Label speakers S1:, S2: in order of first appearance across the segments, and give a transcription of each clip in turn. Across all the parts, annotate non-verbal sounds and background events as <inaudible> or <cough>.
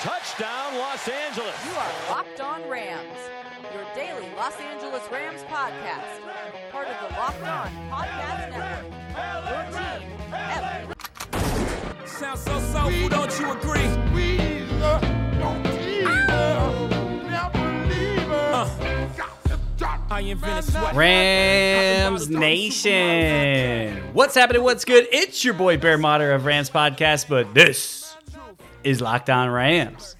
S1: Touchdown, Los Angeles.
S2: You are Locked On Rams, your daily Los Angeles Rams podcast. Part of the Locked On Podcast Network. Your team every
S3: Sounds so soulful, don't you agree? We look either. Uh. I invented sweat.
S4: Rams Nation. What's happening? What's good? It's your boy Bear Motter of Rams Podcast, but this is Locked On Rams.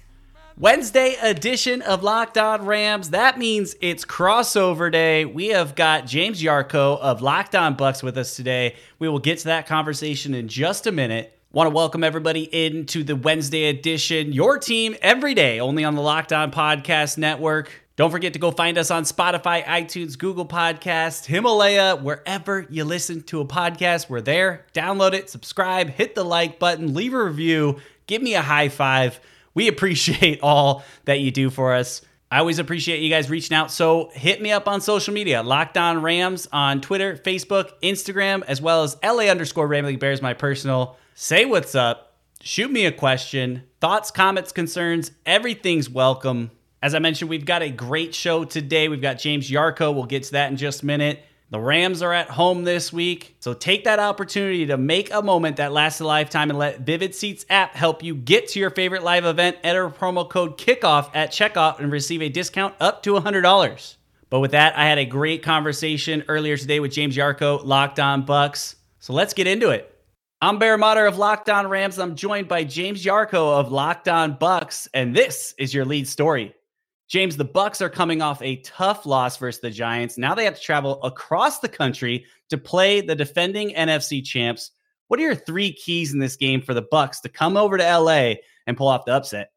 S4: Wednesday edition of Locked On Rams. That means it's crossover day. We have got James Yarcho of Locked On Bucs with us today. We will get to that conversation in just a minute. Want to welcome everybody into the Wednesday edition. Your team every day, only on the Locked On Podcast Network. Don't forget to go find us on Spotify, iTunes, Google Podcasts, Himalaya, wherever you listen to a podcast. We're there. Download it, subscribe, hit the like button, leave a review, give me a high five. We appreciate <laughs> all that you do for us. I always appreciate you guys reaching out. So hit me up on social media, Locked On Rams on Twitter, Facebook, Instagram, as well as LA underscore Rambling Bears, my personal. Say what's up. Shoot me a question. Thoughts, comments, concerns, everything's welcome. As I mentioned, we've got a great show today. We've got James Yarcho. We'll get to that in just a minute. The Rams are at home this week, so take that opportunity to make a moment that lasts a lifetime and let Vivid Seats app help you get to your favorite live event. Enter promo code KICKOFF at checkout and receive a discount up to $100. But with that, I had a great conversation earlier today with James Yarcho, Locked On Bucs. So let's get into it. I'm Bear Motter of Locked On Rams. I'm joined by James Yarcho of Locked On Bucs, and this is your lead story. James, the Bucs are coming off a tough loss versus the Giants. Now they have to travel across the country to play the defending NFC champs. What are your three keys in this game for the Bucs to come over to LA and pull off the upset?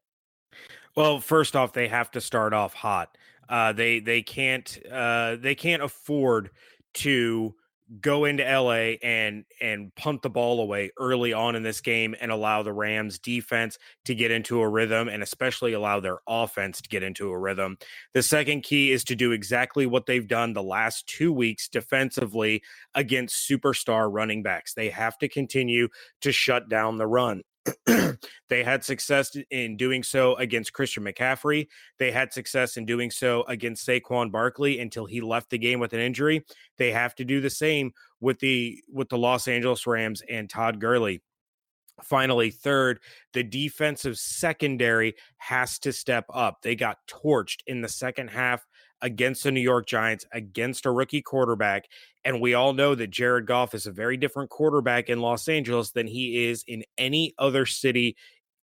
S5: Well, first off, they have to start off hot. Uh, they they can't uh, they can't afford to go into LA and and punt the ball away early on in this game and allow the Rams defense to get into a rhythm and especially allow their offense to get into a rhythm. The second key is to do exactly what they've done the last 2 weeks defensively against superstar running backs. They have to continue to shut down the run. <clears throat> they had success in doing so against Christian McCaffrey. They had success in doing so against Saquon Barkley until he left the game with an injury. They have to do the same with the with the Los Angeles Rams and Todd Gurley. Finally, third, the defensive secondary has to step up. They got torched in the second half against the New York Giants, against a rookie quarterback. And we all know that Jared Goff is a very different quarterback in Los Angeles than he is in any other city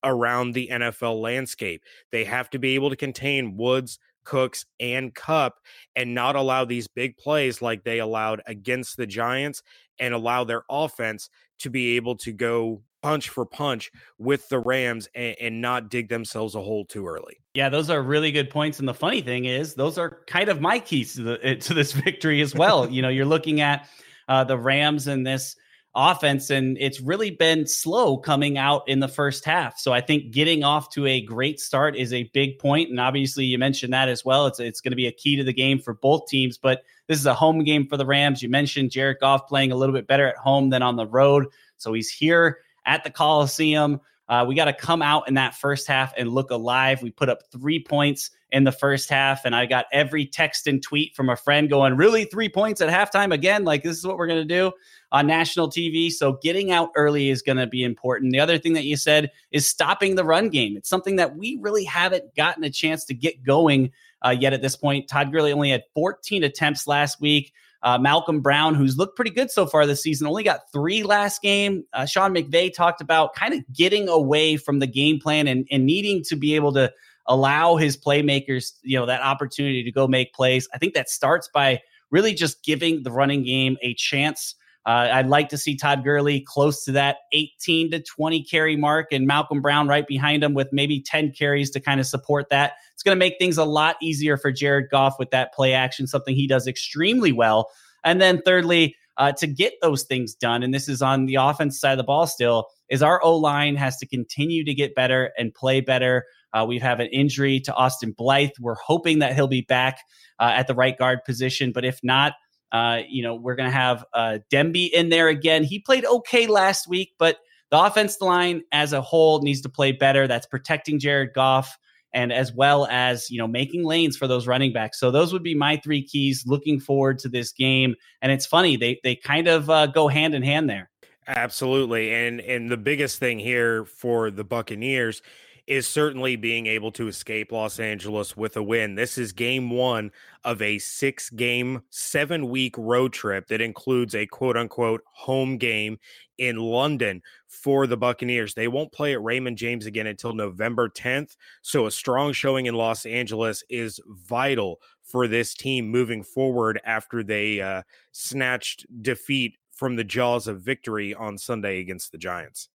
S5: around the NFL landscape. They have to be able to contain Woods, Cooks, and Kupp and not allow these big plays like they allowed against the Giants and allow their offense to be able to go punch for punch with the Rams and, and, not dig themselves a hole too early.
S4: Yeah, those are really good points. And the funny thing is, those are kind of my keys to, the, eh, to this <laughs> victory as well. you know, you're looking at uh, the Rams and this offense, and it's really been slow coming out in the first half. So I think getting off to a great start is a big point. And obviously, you mentioned that as well. It's, it's going to be a key to the game for both teams, but this is a home game for the Rams. You mentioned Jared Goff playing a little bit better at home than on the road. So he's here at the Coliseum. Uh, we got to come out in that first half and look alive. We put up three points in the first half, and I got every text and tweet from a friend going, Really, three points at halftime again? Like, this is what we're going to do on national TV. So, getting out early is going to be important. The other thing that you said is stopping the run game. It's something that we really haven't gotten a chance to get going uh, yet at this point. Todd Gurley only had 14 attempts last week. Uh, Malcolm Brown, who's looked pretty good so far this season, only got three last game. Uh, Sean McVay talked about kind of getting away from the game plan and, and needing to be able to allow his playmakers, you know, that opportunity to go make plays. I think that starts by really just giving the running game a chance. Uh, I'd like to see Todd Gurley close to that 18 to 20 carry mark and Malcolm Brown right behind him with maybe 10 carries to kind of support that. It's going to make things a lot easier for Jared Goff with that play action, something he does extremely well. And then thirdly, uh, to get those things done, and this is on the offense side of the ball still, is our O line has to continue to get better and play better. Uh, we have an injury to Austin Blythe. We're hoping that he'll be back uh, at the right guard position, but if not, uh, you know, we're going to have uh, Demby in there again. He played okay last week, but The offense line as a whole needs to play better. That's protecting Jared Goff and as well as you know making lanes for those running backs. So those would be my three keys. Looking forward to this game, and it's funny they they kind of uh, go hand in hand there.
S5: Absolutely, and and the biggest thing here for the Buccaneers is certainly being able to escape Los Angeles with a win. This is game one of a six game, seven week road trip that includes a quote unquote home game in London for the Buccaneers. They won't play at Raymond James again until November 10th. So a strong showing in Los Angeles is vital for this team moving forward after they uh, snatched defeat from the jaws of victory on Sunday against the Giants.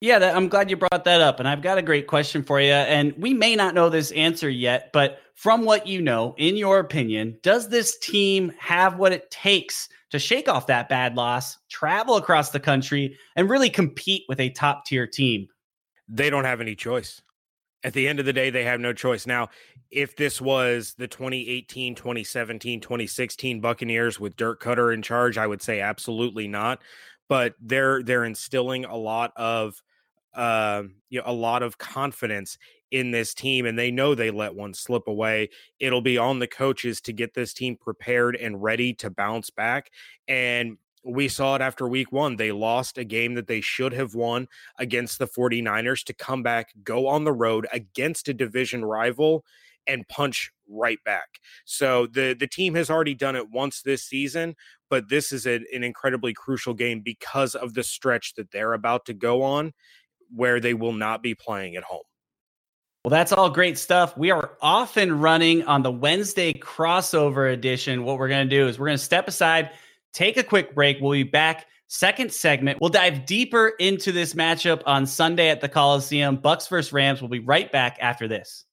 S4: Yeah, that, I'm glad you brought that up. And I've got a great question for you. And we may not know this answer yet, but from what you know, in your opinion, does this team have what it takes to shake off that bad loss, travel across the country, and really compete with a top tier team?
S5: They don't have any choice. At the end of the day, they have no choice. Now, if this was the 2018, 2017, 2016 Buccaneers with Dirk Koetter in charge, I would say absolutely not. But they're they're instilling a lot of uh, you know, a lot of confidence in this team, and they know they let one slip away. It'll be on the coaches to get this team prepared and ready to bounce back. And we saw it after week one. They lost a game that they should have won against the 49ers to come back, go on the road against a division rival and punch right back. So the the team has already done it once this season, but this is a, an incredibly crucial game because of the stretch that they're about to go on where they will not be playing at home.
S4: Well, that's all great stuff. We are off and running on the Wednesday crossover edition. What we're going to do is we're going to step aside, take a quick break. We'll be back. Second segment, we'll dive deeper into this matchup on Sunday at the Coliseum. Bucs versus Rams. We'll be right back after this.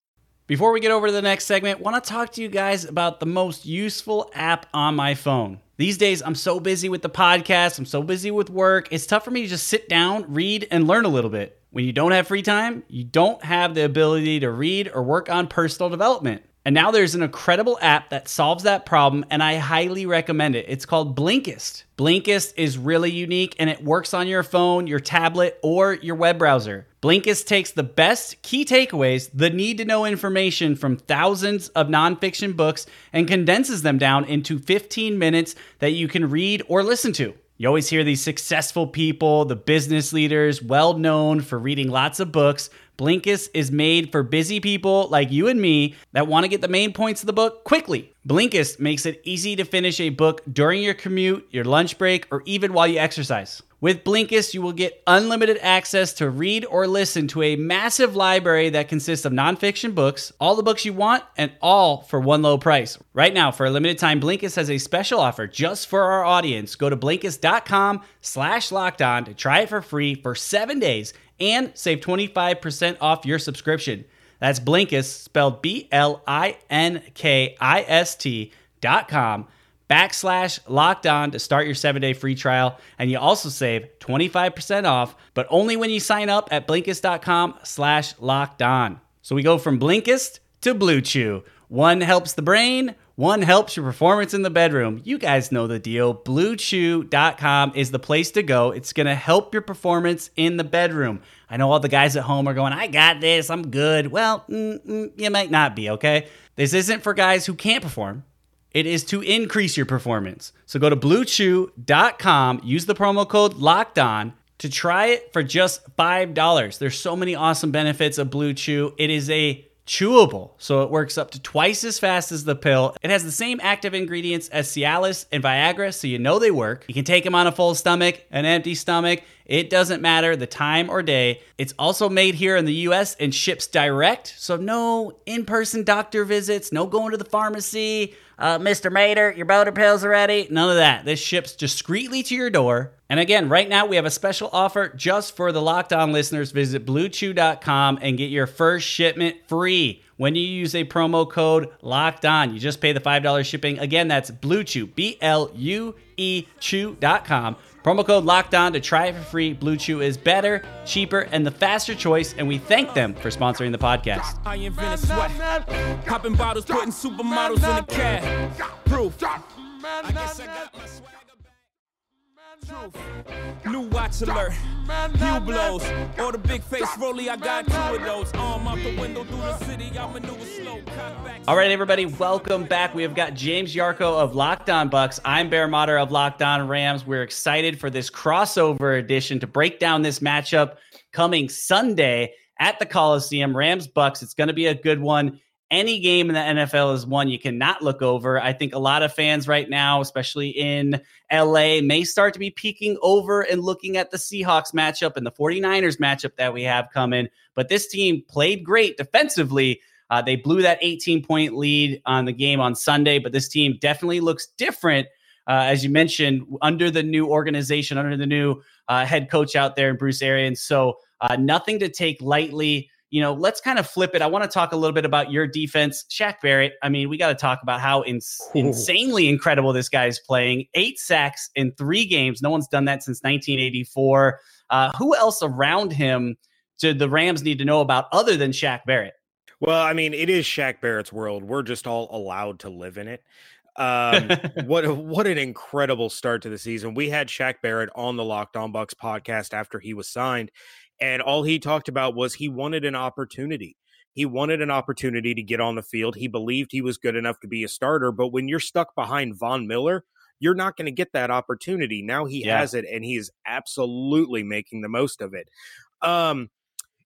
S4: Before we get over to the next segment, want to talk to you guys about the most useful app on my phone. These days, I'm so busy with the podcast, I'm so busy with work, it's tough for me to just sit down, read, and learn a little bit. When you don't have free time, you don't have the ability to read or work on personal development. And now there's an incredible app that solves that problem, and I highly recommend it. It's called Blinkist. Blinkist is really unique and it works on your phone, your tablet, or your web browser. Blinkist takes the best key takeaways, the need to know information from thousands of nonfiction books, and condenses them down into 15 minutes that you can read or listen to. You always hear these successful people, the business leaders, well known for reading lots of books. Blinkist is made for busy people like you and me that want to get the main points of the book quickly. Blinkist makes it easy to finish a book during your commute, your lunch break, or even while you exercise. With Blinkist, you will get unlimited access to read or listen to a massive library that consists of nonfiction books, all the books you want, and all for one low price. Right now, for a limited time, Blinkist has a special offer just for our audience. Go to Blinkist.com slash locked on to try it for free for seven days and save 25% off your subscription. That's Blinkist, spelled B-L-I-N-K-I-S-T dot com backslash locked on to start your seven day free trial. And you also save 25% off, but only when you sign up at blinkist.com slash locked on. So we go from Blinkist to Blue Chew. One helps the brain, one helps your performance in the bedroom. You guys know the deal. BlueChew.com is the place to go. It's going to help your performance in the bedroom. I know all the guys at home are going, I got this, I'm good. Well, mm, mm, you might not be, okay? This isn't for guys who can't perform. It is to increase your performance. So go to bluechew.com, use the promo code locked on to try it for just $5. There's so many awesome benefits of Blue Chew. It is a chewable, so it works up to twice as fast as the pill. It has the same active ingredients as Cialis and Viagra, so you know they work. You can take them on a full stomach, an empty stomach. It doesn't matter the time or day. It's also made here in the US and ships direct, so no in person doctor visits, no going to the pharmacy. Uh, Mr. Mater, your boner pills are ready. None of that. This ships discreetly to your door. And again, right now we have a special offer just for the Locked On listeners. Visit bluechew.com and get your first shipment free when you use a promo code Locked On. You just pay the $5 shipping. Again, that's Blue Chew, B L U E Chew.com. Promo code locked on to try it for free. Blue Chew is better, cheaper, and the faster choice, and we thank them for sponsoring the podcast.
S3: I invented sweat. Popping bottles, putting supermodels in the cab. Proof. I guess I got my swagger New watch alert. Few blows. Or the big face rolly, I got two of those. Arm out the window through the city. I slow.
S4: All right, everybody, welcome back. We have got James Yarcho of Locked On Bucs. I'm Bear Motter of Locked On Rams. We're excited for this crossover edition to break down this matchup coming Sunday at the Coliseum. Rams Bucs. It's going to be a good one. Any game in the NFL is one you cannot look over. I think a lot of fans right now, especially in LA, may start to be peeking over and looking at the Seahawks matchup and the 49ers matchup that we have coming. But this team played great defensively. Uh, they blew that 18 point lead on the game on Sunday, but this team definitely looks different. Uh, as you mentioned, under the new organization, under the new uh, head coach out there in Bruce Arians. So, uh, nothing to take lightly you know, let's kind of flip it. I want to talk a little bit about your defense, Shaq Barrett. I mean, we got to talk about how ins- insanely incredible this guy is playing. Eight sacks in three games. No one's done that since 1984. Uh, who else around him did the Rams need to know about other than Shaq Barrett?
S5: Well, I mean, it is Shaq Barrett's world. We're just all allowed to live in it. Um, <laughs> what what an incredible start to the season. We had Shaq Barrett on the Locked On Bucs podcast after he was signed, and all he talked about was he wanted an opportunity. He wanted an opportunity to get on the field. He believed he was good enough to be a starter. But when you're stuck behind Von Miller, you're not going to get that opportunity. Now he yeah. has it, and he is absolutely making the most of it. Um,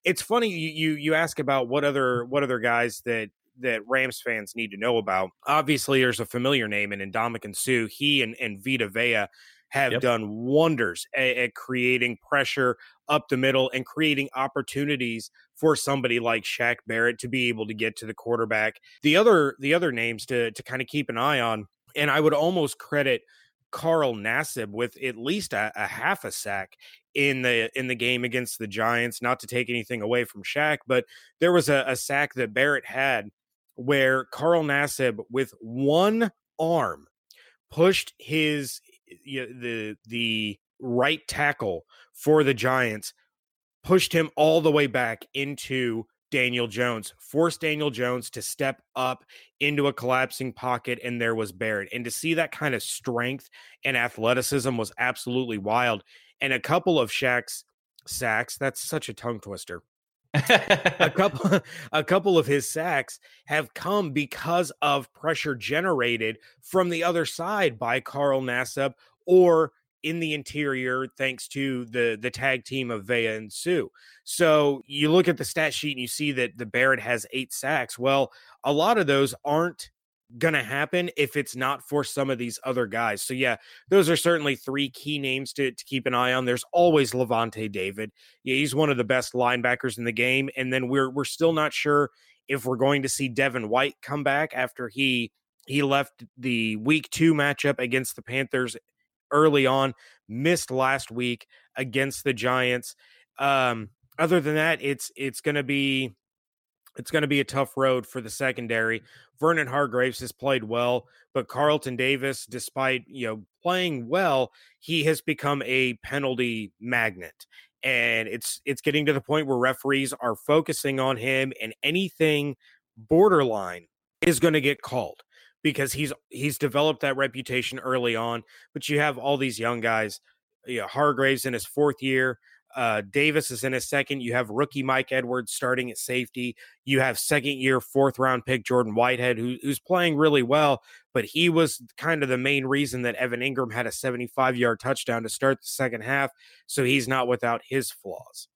S5: it's funny you, you you ask about what other what other guys that that Rams fans need to know about. Obviously, there's a familiar name in Ndamukong Sue. He and, and Vita Vea have yep. done wonders at, at, creating pressure up the middle and creating opportunities for somebody like Shaq Barrett to be able to get to the quarterback. The other the other names to to kind of keep an eye on, and I would almost credit Carl Nassib with at least a, a, half a sack in the in the game against the Giants. Not to take anything away from Shaq, but there was a, a sack that Barrett had where Carl Nassib with one arm pushed his the the right tackle for the Giants pushed him all the way back into Daniel Jones, forced Daniel Jones to step up into a collapsing pocket, and there was Barrett. And to see that kind of strength and athleticism was absolutely wild. And a couple of Shaq's sacks, that's such a tongue twister. <laughs> a couple a couple of his sacks have come because of pressure generated from the other side by Carl Nassib or in the interior thanks to the the tag team of Vea and Sue. So you look at the stat sheet and you see that the Barrett has 8 sacks. Well, a lot of those aren't gonna happen if it's not for some of these other guys. So yeah, those are certainly three key names to, to keep an eye on. There's always Lavonte David. Yeah, he's one of the best linebackers in the game. And then we're we're still not sure if we're going to see Devin White come back after he he left the week two matchup against the Panthers early on, missed last week against the Giants. Um, other than that, it's it's gonna be it's going to be a tough road for the secondary. Vernon Hargreaves has played well, but Carlton Davis, despite you know playing well, he has become a penalty magnet, and it's it's getting to the point where referees are focusing on him, and anything borderline is going to get called because he's he's developed that reputation early on. But you have all these young guys, you know, Hargreaves in his fourth year. Uh, Davis is in a second. You have rookie Mike Edwards starting at safety. You have second year, fourth round pick Jordan Whitehead, who, who's playing really well, but he was kind of the main reason that Evan Engram had a 75 yard touchdown to start the second half. So he's not without his flaws.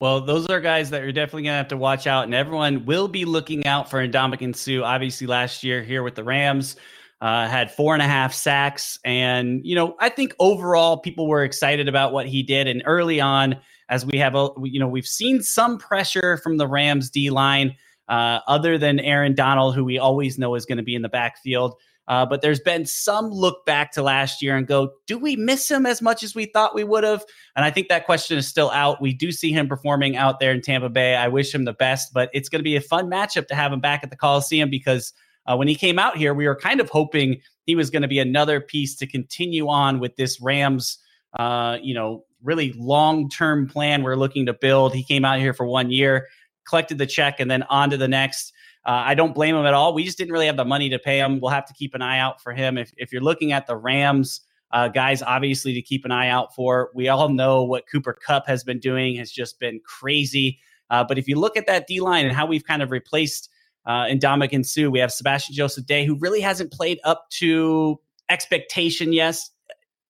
S4: Well, those are guys that you're definitely going to have to watch out, and everyone will be looking out for Ndamukong Sue. Obviously, last year here with the Rams, uh, had four and a half sacks. And, you know, I think overall people were excited about what he did. And early on, as we have, a, you know, we've seen some pressure from the Rams D line, uh, other than Aaron Donald, who we always know is going to be in the backfield. Uh, but there's been some look back to last year and go, do we miss him as much as we thought we would have? And I think that question is still out. We do see him performing out there in Tampa Bay. I wish him the best, but it's going to be a fun matchup to have him back at the Coliseum because uh, when he came out here, we were kind of hoping he was going to be another piece to continue on with this Rams, uh, you know, really long term plan we're looking to build. He came out here for one year, collected the check, and then on to the next. Uh, I don't blame him at all. We just didn't really have the money to pay him. We'll have to keep an eye out for him. If, if you're looking at the Rams uh, guys, obviously, to keep an eye out for. We all know what Cooper Kupp has been doing has just been crazy. Uh, but if you look at that D line and how we've kind of replaced uh, Ndamukong Sue. we have Sebastian Joseph Day, who really hasn't played up to expectation yes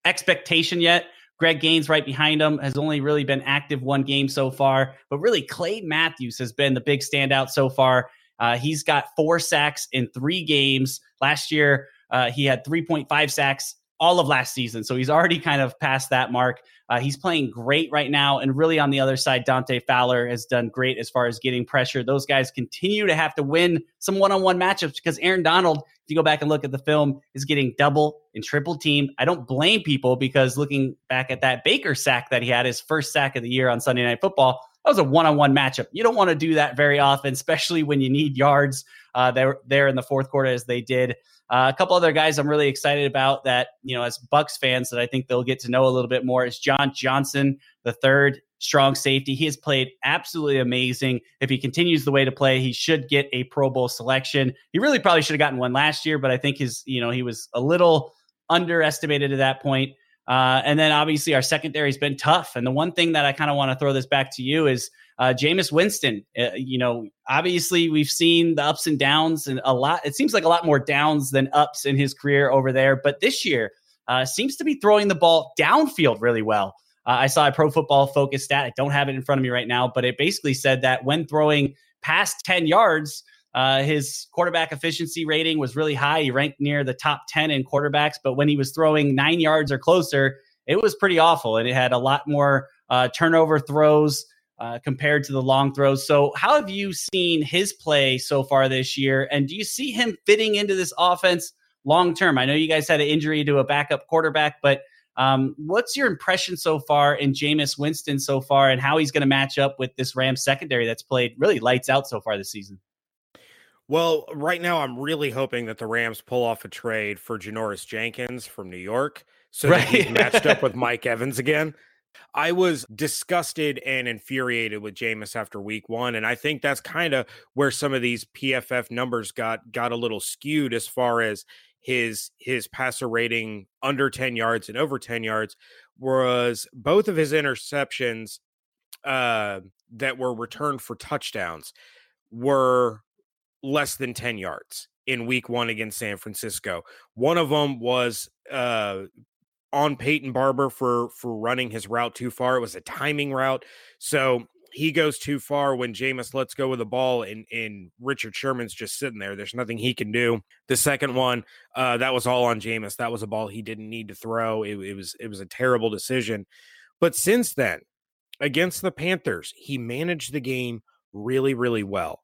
S4: expectation yet. Greg Gaines right behind him has only really been active one game so far, but really Clay Matthews has been the big standout so far. Uh, he's got four sacks in three games. Last year, uh, he had 3.5 sacks all of last season. So he's already kind of past that mark. Uh, he's playing great right now. And really on the other side, Dante Fowler has done great as far as getting pressure. Those guys continue to have to win some one on one matchups because Aaron Donald, if you go back and look at the film, is getting double and triple team. I don't blame people because looking back at that Baker sack that he had, his first sack of the year on Sunday Night Football, that was a one on one matchup. You don't want to do that very often, especially when you need yards uh, there, there in the fourth quarter as they did. Uh, a couple other guys I'm really excited about that, you know, as Bucs fans that I think they'll get to know a little bit more is John Johnson, the third strong safety. He has played absolutely amazing. If he continues the way to play, he should get a Pro Bowl selection. He really probably should have gotten one last year, but I think his, you know, he was a little underestimated at that point. Uh, and then obviously our secondary has been tough. And the one thing that I kind of want to throw this back to you is uh, Jameis Winston, uh, you know, obviously we've seen the ups and downs and a lot. It seems like a lot more downs than ups in his career over there. But this year uh, seems to be throwing the ball downfield really well. Uh, I saw a Pro Football Focus stat. I don't have it in front of me right now, but it basically said that when throwing past 10 yards, uh, his quarterback efficiency rating was really high. He ranked near the top 10 in quarterbacks, but when he was throwing nine yards or closer, it was pretty awful. And it had a lot more uh, turnover throws uh, compared to the long throws. So, how have you seen his play so far this year? And do you see him fitting into this offense long term? I know you guys had an injury to a backup quarterback, but um, what's your impression so far in Jameis Winston so far and how he's going to match up with this Rams secondary that's played really lights out so far this season?
S5: Well, right now, I'm really hoping that the Rams pull off a trade for Janoris Jenkins from New York so right. that he's matched up with Mike Evans again. I was disgusted and infuriated with Jameis after week one. And I think that's kind of where some of these PFF numbers got got a little skewed as far as his his passer rating under 10 yards and over 10 yards was both of his interceptions uh, that were returned for touchdowns were less than 10 yards in week one against San Francisco. One of them was uh, on Peyton Barber for for running his route too far. It was a timing route. So he goes too far when Jameis lets go of the ball and, and Richard Sherman's just sitting there. There's nothing he can do. The second one, uh, that was all on Jameis. That was a ball he didn't need to throw. It, it was it was a terrible decision. But since then, against the Panthers, he managed the game really, really well.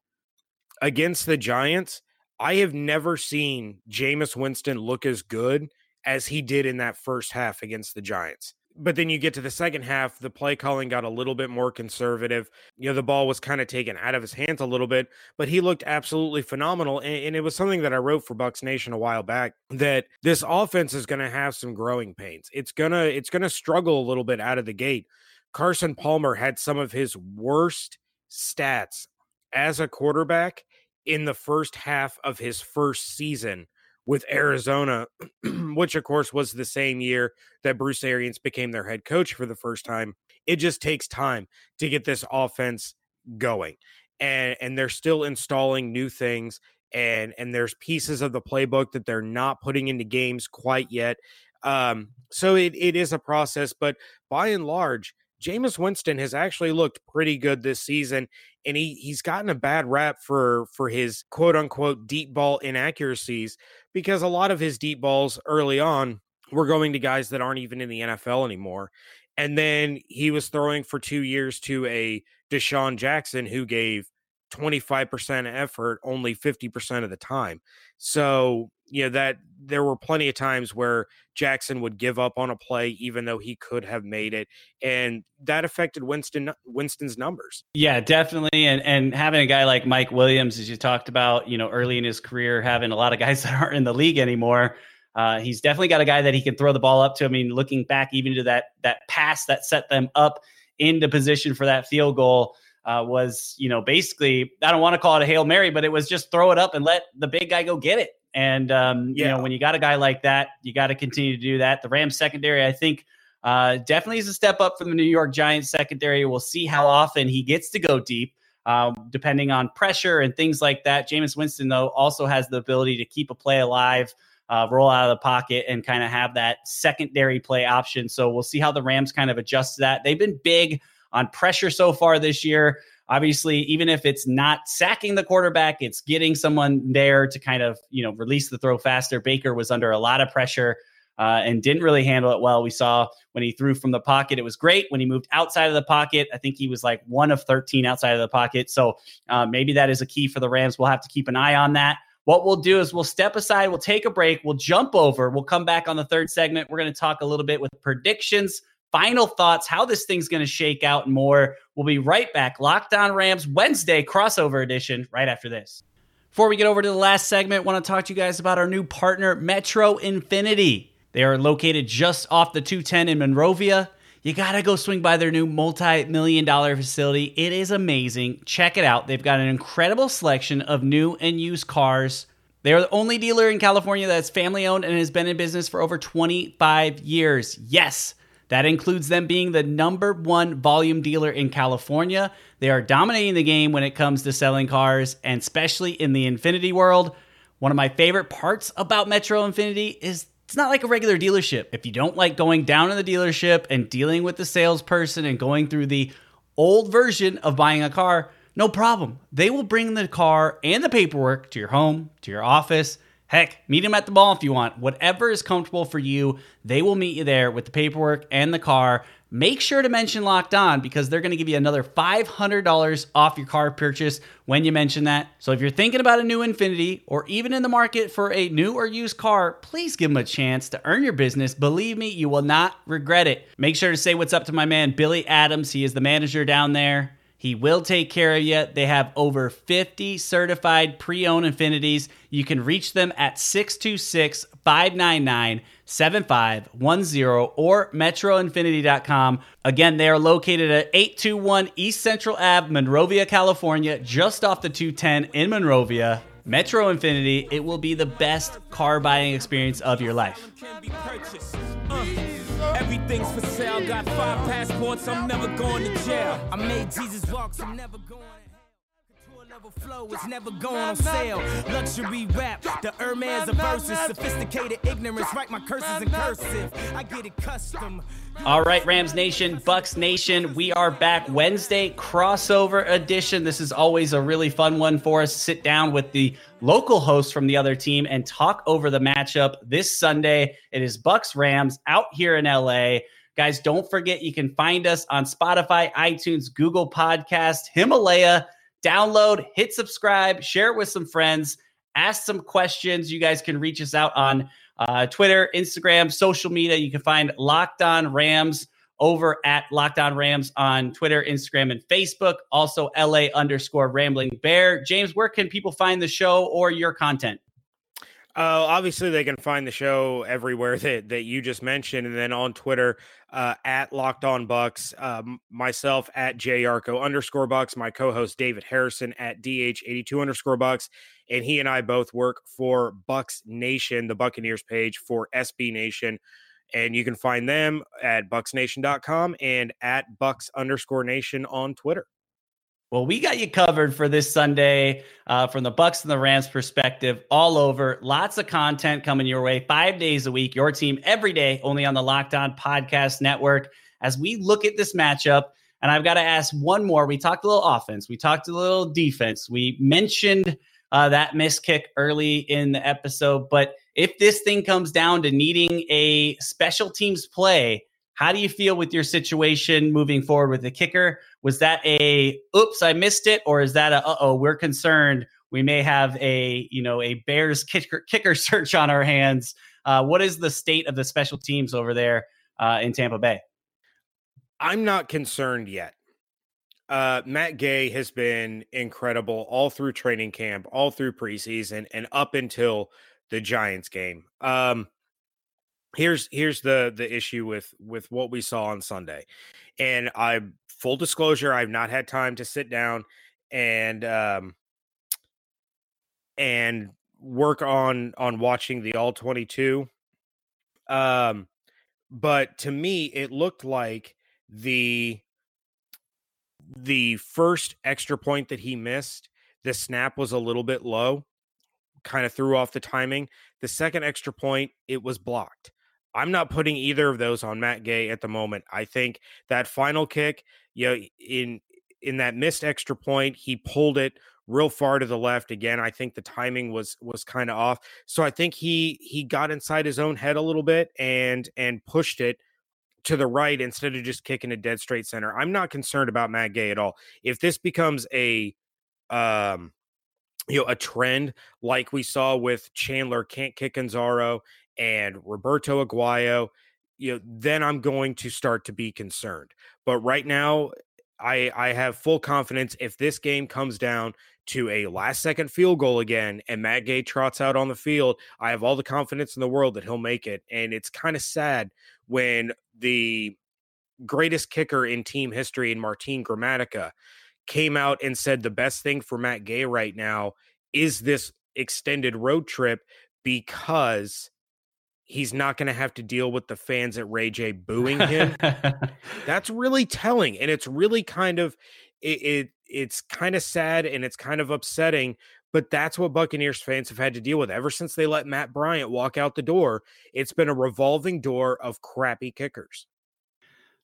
S5: Against the Giants, I have never seen Jameis Winston look as good as he did in that first half against the Giants. But then you get to the second half, the play calling got a little bit more conservative. You know, the ball was kind of taken out of his hands a little bit, but he looked absolutely phenomenal. And, and it was something that I wrote for Bucs Nation a while back that this offense is going to have some growing pains. It's gonna it's gonna struggle a little bit out of the gate. Carson Palmer had some of his worst stats as a quarterback in the first half of his first season with Arizona, <clears throat> which of course was the same year that Bruce Arians became their head coach for the first time. It just takes time to get this offense going. And and they're still installing new things and and there's pieces of the playbook that they're not putting into games quite yet. Um, so it, it is a process, but by and large, Jameis Winston has actually looked pretty good this season, and he he's gotten a bad rap for for his quote unquote deep ball inaccuracies because a lot of his deep balls early on were going to guys that aren't even in the NFL anymore. And then he was throwing for two years to a DeSean Jackson who gave 25% effort only 50% of the time. So, you know, that there were plenty of times where Jackson would give up on a play even though he could have made it. And that affected Winston Winston's numbers.
S4: Yeah, definitely. And and having a guy like Mike Williams, as you talked about, you know, early in his career, having a lot of guys <laughs> that aren't in the league anymore. Uh, he's definitely got a guy that he can throw the ball up to. I mean, looking back even to that that pass that set them up into position for that field goal uh, was, you know, basically, I don't want to call it a Hail Mary, but it was just throw it up and let the big guy go get it. And um, you know, when you got a guy like that, you got to continue to do that. The Rams secondary, I think, uh, definitely is a step up from the New York Giants secondary. We'll see how often he gets to go deep, um, depending on pressure and things like that. Jameis Winston, though, also has the ability to keep a play alive, uh, roll out of the pocket, and kind of have that secondary play option. So we'll see how the Rams kind of adjust to that. They've been big on pressure so far this year. Obviously, even if it's not sacking the quarterback, it's getting someone there to kind of you know release the throw faster. Baker was under a lot of pressure uh, and didn't really handle it well. We saw when he threw from the pocket, it was great. When he moved outside of the pocket, I think he was like one of 13 outside of the pocket. So uh, maybe that is a key for the Rams. We'll have to keep an eye on that. What we'll do is we'll step aside, we'll take a break, we'll jump over, we'll come back on the third segment. We're going to talk a little bit with predictions, final thoughts, how this thing's going to shake out, and more. We'll be right back. Locked On Rams Wednesday crossover edition right after this. Before we get over to the last segment, want to talk to you guys about our new partner, Metro Infiniti. They are located just off the 210 in Monrovia. You got to go swing by their new multi million dollar facility. It is amazing. Check it out. They've got an incredible selection of new and used cars. They are the only dealer in California that's family owned and has been in business for over 25 years. Yes, that includes them being the number one volume dealer in California. They are dominating the game when it comes to selling cars, and especially in the Infiniti world. One of my favorite parts about Metro Infiniti is it's not like a regular dealership. If you don't like going down to the dealership and dealing with the salesperson and going through the old version of buying a car, no problem. They will bring the car and the paperwork to your home, to your office. Heck, meet them at the mall if you want. Whatever is comfortable for you, they will meet you there with the paperwork and the car. Make sure to mention Locked On because they're going to give you another $500 off your car purchase when you mention that. So if you're thinking about a new Infiniti or even in the market for a new or used car, please give them a chance to earn your business. Believe me, you will not regret it. Make sure to say what's up to my man Billy Adams. He is the manager down there. He will take care of you. They have over 50 certified pre owned Infinitis. You can reach them at 626 599 7510 or metroinfiniti.com. Again, they are located at 821 East Central Ave, Monrovia, California, just off the 210 in Monrovia. Metro Infiniti, it will be the best car buying experience of your life.
S3: Uh, everything's for sale. Got five passports. I'm never going to jail.
S6: I made Jesus walk, I'm never going level flow, it's never going on sale. Luxury rap, the Hermes of verses, sophisticated ignorance, write my curses in cursive. I get it custom.
S4: All right, Rams Nation, Bucs Nation, we are back Wednesday crossover edition. This is always a really fun one for us. Sit down with the local host from the other team and talk over the matchup this Sunday. It is Bucs Rams out here in LA. Guys, don't forget you can find us on Spotify, iTunes, Google Podcast, Himalaya. Download, hit subscribe, share it with some friends, ask some questions. You guys can reach us out on uh, Twitter, Instagram, social media. You can find Locked On Rams over at Locked On Rams on Twitter, Instagram, and Facebook. Also, LA underscore Rambling Bear. James, where can people find the show or your content?
S5: Uh, obviously, they can find the show everywhere <laughs> that, that you just mentioned, and then on Twitter uh, at Locked On Bucs, um, myself at Yarcho underscore Bucs, my co-host David Harrison at DH82 underscore Bucs, and he and I both work for Bucs Nation, the Buccaneers page for SB Nation, and you can find them at BucsNation.com and at Bucs underscore Nation on Twitter.
S4: Well, we got you covered for this Sunday uh, from the Bucs and the Rams perspective, all over. Lots of content coming your way, five days a week. Your team every day, only on the Locked On Podcast Network. As we look at this matchup, and I've got to ask one more. We talked a little offense, we talked a little defense. We mentioned uh, that miss kick early in the episode, but if this thing comes down to needing a special teams play, how do you feel with your situation moving forward with the kicker? Was that a oops, I missed it, or is that a uh oh, we're concerned we may have a you know a Bears kicker kicker <laughs> search on our hands? Uh, what is the state of the special teams over there uh, in Tampa Bay?
S5: I'm not concerned yet. Uh, Matt Gay has been incredible all through training camp, all through preseason, and up until the Giants game. Um, here's here's the the issue with with what we saw on Sunday, and I full disclosure, I've not had time to sit down and um and work on on watching the all 22. Um, but to me, it looked like the the first extra point that he missed, the snap was a little bit low, kind of threw off the timing. The second extra point, it was blocked. I'm not putting either of those on Matt Gay at the moment. I think that final kick, you know, in in that missed extra point, he pulled it real far to the left again i think the timing was was kind of off. So i think he he got inside his own head a little bit and and pushed it to the right instead of just kicking a dead straight center. I'm not concerned about matt gay at all. If this becomes a um you know a trend like we saw with chandler can't kick Gonzaro and roberto aguayo you know then i'm going to start to be concerned but right now I I have full confidence if this game comes down to a last second field goal again and Matt Gay trots out on the field, I have all the confidence in the world that he'll make it. And it's kind of sad when the greatest kicker in team history in Martin Gramatica came out and said the best thing for Matt Gay right now is this extended road trip because he's not going to have to deal with the fans at Ray J booing him. <laughs> That's really telling, and it's really kind of it, it it's kind of sad and it's kind of upsetting. But that's what Buccaneers fans have had to deal with ever since they let Matt Bryant walk out the door. It's been a revolving door of crappy kickers.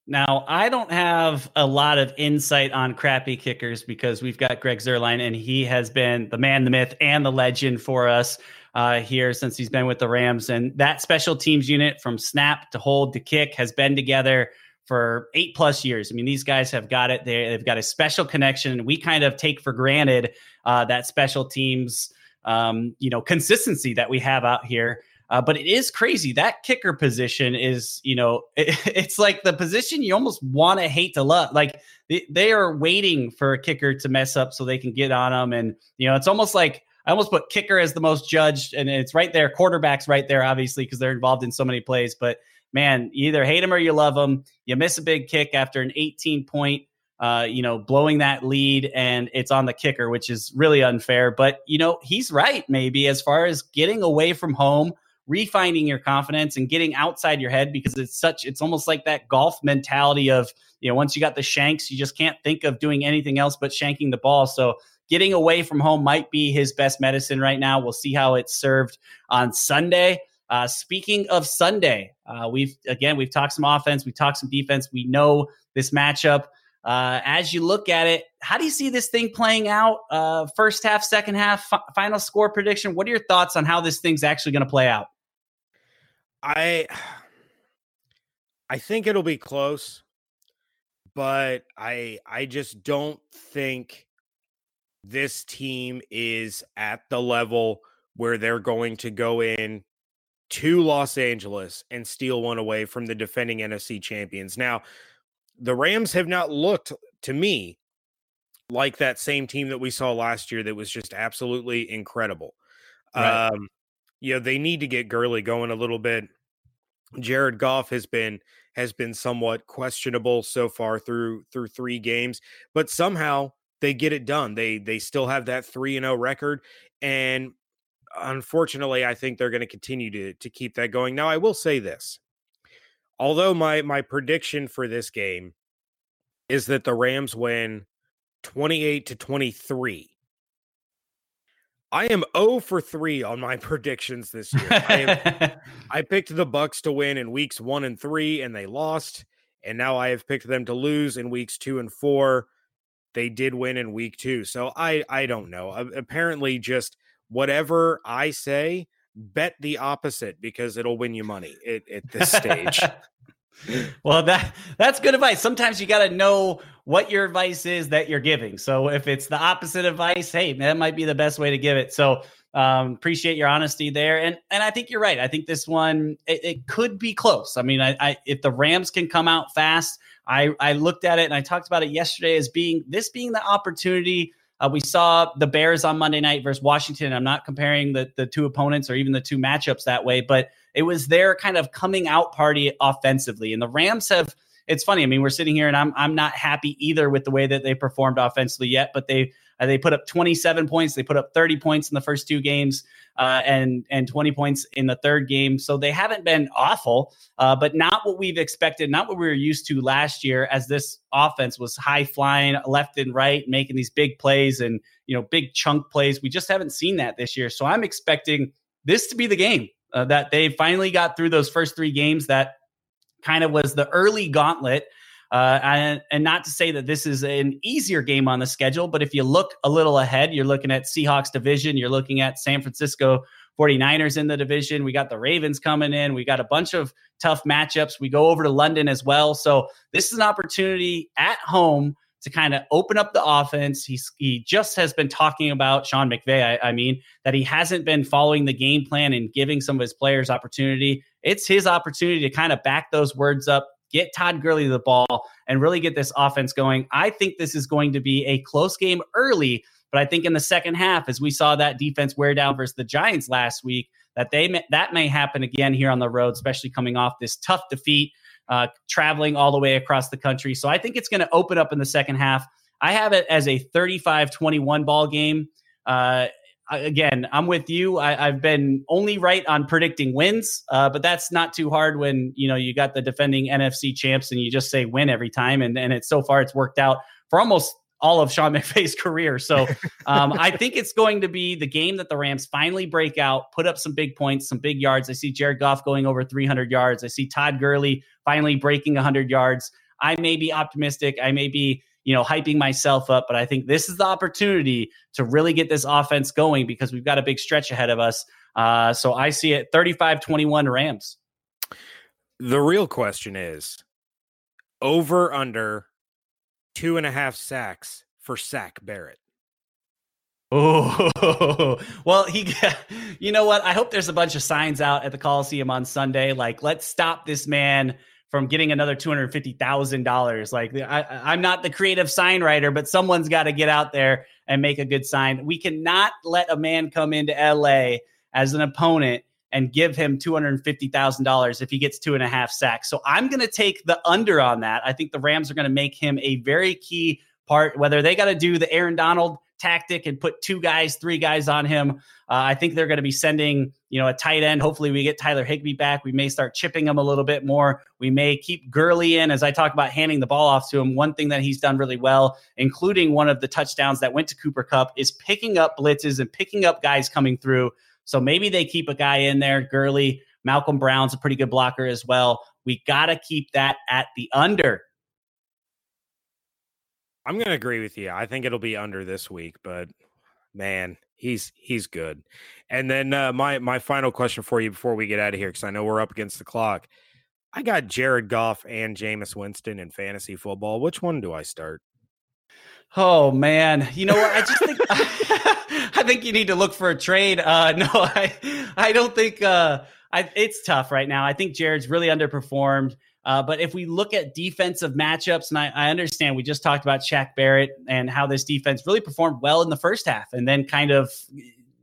S4: Now, I don't have a lot of insight on crappy kickers because we've got Greg Zuerlein, and he has been the man, the myth, and the legend for us uh, here since he's been with the Rams. And that special teams unit from snap to hold to kick has been together for eight plus years. I mean, these guys have got it. They, have got a special connection. We kind of take for granted uh, that special teams, um, you know, consistency that we have out here. Uh, but it is crazy. That kicker position is, you know, it, <laughs> it's like the position you almost want to hate to love. Like they, they, are waiting for a kicker to mess up so they can get on them. And, you know, it's almost like I almost put kicker as the most judged, and it's right there. Quarterback's right there, obviously, because they're involved in so many plays. But man, you either hate them or you love them. You miss a big kick after an 18 point uh, you know, blowing that lead and it's on the kicker, which is really unfair. But, you know, he's right, maybe as far as getting away from home, refining your confidence and getting outside your head because it's such, it's almost like that golf mentality of, you know, once you got the shanks, you just can't think of doing anything else but shanking the ball. So getting away from home might be his best medicine right now. We'll see how it's served on Sunday. Uh, speaking of Sunday, uh, we've again we've talked some offense, we talked some defense. We know this matchup. Uh, as you look at it, how do you see this thing playing out? Uh, first half, second half, final score prediction. What are your thoughts on how this thing's actually going to play out?
S5: I I think it'll be close, but I I just don't think this team is at the level where they're going to go in to Los Angeles and steal one away from the defending NFC champions. Now, the Rams have not looked to me like that same team that we saw last year that was just absolutely incredible. Right. Um, you know, they need to get Gurley going a little bit. Jared Goff has been has been somewhat questionable so far through through three games, but somehow they get it done. They they still have that 3 and 0 record and unfortunately I think they're going to continue to to keep that going. Now I will say this. Although my my prediction for this game is that the Rams win 28 to 23. I am 0 for 3 on my <laughs> predictions this year. I, <laughs> I picked the Bucs to win in weeks 1 and 3 and they lost, and now I have picked them to lose in weeks 2 and 4 they did win in week two. So I I don't know. Apparently, just whatever I say, bet the opposite because it'll win you money at, at this stage. <laughs>
S4: well, that that's good advice. Sometimes you got to know what your advice is that you're giving. So if it's the opposite advice, hey, that might be the best way to give it. So um, appreciate your honesty there, and and I think you're right. I think this one it, it could be close. I mean, I, I if the Rams can come out fast, I, I looked at it and I talked about it yesterday as being this being the opportunity. Uh, we saw the Bears on Monday night versus Washington. I'm not comparing the, the two opponents or even the two matchups that way, but it was their kind of coming out party offensively. And the Rams have, it's funny. I mean, we're sitting here and I'm, I'm not happy either with the way that they performed offensively yet, but they, Uh, they put up 27 points. They put up 30 points in the first two games uh, and and 20 points in the third game. So they haven't been awful, uh, but not what we've expected, not what we were used to last year. As this offense was high flying left and right, making these big plays and you know big chunk plays. We just haven't seen that this year. So I'm expecting this to be the game uh, that they finally got through those first three games. That kind of was the early gauntlet uh, and, and not to say that this is an easier game on the schedule, but if you look a little ahead, you're looking at Seahawks division, you're looking at San Francisco 49ers in the division. We got the Ravens coming in. We got a bunch of tough matchups. We go over to London as well. So this is an opportunity at home to kind of open up the offense. He's he just has been talking about Sean McVay. I, I, mean that he hasn't been following the game plan and giving some of his players opportunity. It's his opportunity to kind of back those words up, get Todd Gurley the ball, and really get this offense going. I think this is going to be a close game early, but I think in the second half, as we saw that defense wear down versus the Giants last week, that they may, that may happen again here on the road, especially coming off this tough defeat, uh, traveling all the way across the country. So I think it's going to open up in the second half. I have it as a 35-21 ball game. Uh, again, I'm with you. I, have been only right on predicting wins, uh, but that's not too hard when you know you got the defending NFC champs and you just say win every time. And and it's so far it's worked out for almost all of Sean <laughs> McVay's career. So um, I think it's going to be the game that the Rams finally break out, put up some big points, some big yards. I see Jared Goff going over 300 yards. I see Todd Gurley finally breaking 100 yards. I may be optimistic. I may be you know, hyping myself up. But I think this is the opportunity to really get this offense going because we've got a big stretch ahead of us. Uh, so I see it 35 21 Rams.
S5: The real question is over under two and a half sacks for Sack Barrett.
S4: Oh, <laughs> well, he, <laughs> you know what? I hope there's a bunch of signs out at the Coliseum on Sunday. Like, let's stop this man from getting another two hundred fifty thousand dollars. Like I, I'm not the creative sign writer, but someone's got to get out there and make a good sign. We cannot let a man come into LA as an opponent and give him two hundred fifty thousand dollars if he gets two and a half sacks. So I'm going to take the under on that. I think the Rams are going to make him a very key part. Whether they got to do the Aaron Donald tactic and put two guys, three guys on him. Uh, I think they're going to be sending, you know, a tight end. Hopefully, we get Tyler Higbee back. We may start chipping him a little bit more. We may keep Gurley in as I talk about handing the ball off to him. One thing that he's done really well, including one of the touchdowns that went to Cooper Kupp, is picking up blitzes and picking up guys coming through. So maybe they keep a guy in there. Gurley, Malcolm Brown's a pretty good blocker as well. We got to keep that at the under.
S5: I'm going to agree with you. I think it'll be under this week, but man, he's he's good. And then uh, my my final question for you before we get out of here, because I know we're up against the clock. I got Jared Goff and Jameis Winston in fantasy football. Which one do I start?
S4: Oh man, you know what? I just think <laughs> I think you need to look for a trade. Uh, <laughs> no, I I don't think uh, I, it's tough right now. I think Jared's really underperformed. Uh, but if we look at defensive matchups, and I, I, understand we just talked about Shaq Barrett and how this defense really performed well in the first half and then kind of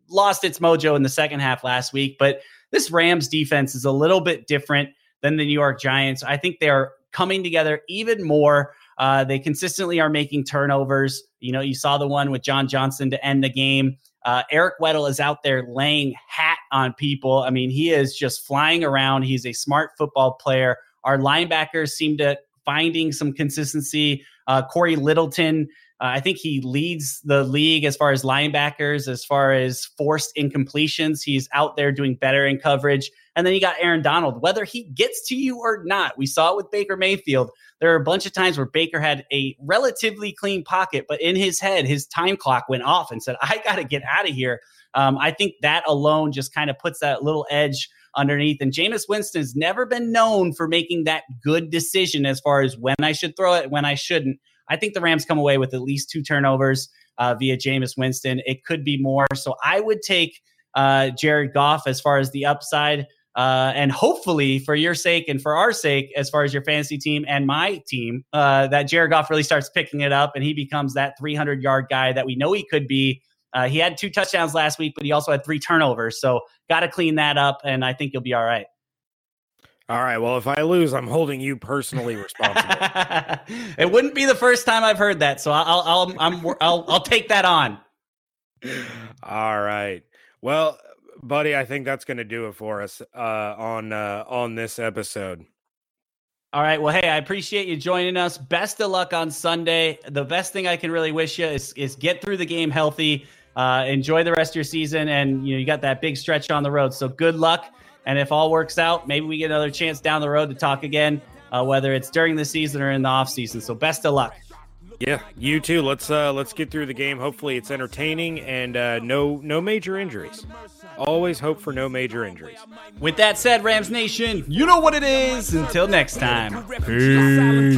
S4: lost its mojo in the second half last week. But this Rams defense is a little bit different than the New York Giants. I think they're coming together even more. Uh, they consistently are making turnovers. You know, you saw the one with John Johnson to end the game. Uh, Eric Weddle is out there laying hat on people. I mean, he is just flying around. He's a smart football player. Our linebackers seem to finding some consistency. Uh, Cory Littleton, uh, I think he leads the league as far as linebackers, as far as forced incompletions. He's out there doing better in coverage. And then you got Aaron Donald. Whether he gets to you or not, we saw it with Baker Mayfield. There are a bunch of times where Baker had a relatively clean pocket, but in his head, his time clock went off and said, I got to get out of here. Um, I think that alone just kind of puts that little edge underneath. And Jameis Winston has never been known for making that good decision as far as when I should throw it, when I shouldn't. I think the Rams come away with at least two turnovers uh, via Jameis Winston. It could be more. So I would take uh, Jared Goff as far as the upside. Uh, and hopefully, for your sake and for our sake, as far as your fantasy team and my team, uh, that Jared Goff really starts picking it up and he becomes that 300 yard guy that we know he could be uh, he had two touchdowns last week, but he also had three turnovers. So got to clean that up, and I think you'll be all right.
S5: All right. Well, if I lose, I'm holding you personally responsible. <laughs>
S4: it wouldn't be the first time I've heard that, so I'll I'll I'm, I'll I'll take that on.
S5: All right. Well, buddy, I think that's going to do it for us uh, on uh, on this episode.
S4: All right. Well, hey, I appreciate you joining us. Best of luck on Sunday. The best thing I can really wish you is is get through the game healthy. Uh, enjoy the rest of your season, and you know you got that big stretch on the road. So good luck. And if all works out, maybe we get another chance down the road to talk again, uh, whether it's during the season or in the off season. So best of luck.
S5: Yeah, you too. Let's uh let's get through the game. Hopefully it's entertaining and uh no no major injuries. Always hope for no major injuries.
S4: With that said, Rams Nation, you know what it is. Until next time.
S6: Peace.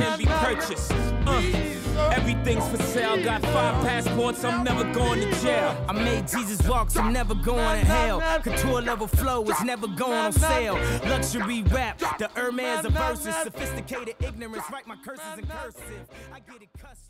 S6: Everything's for sale. Got five passports. I'm never going to jail. I made Jesus walk. I'm never going to hell. Couture level flow is never going on sale. Luxury rap. The Hermes of verses. Sophisticated ignorance. Write my curses in cursive. I get it custom.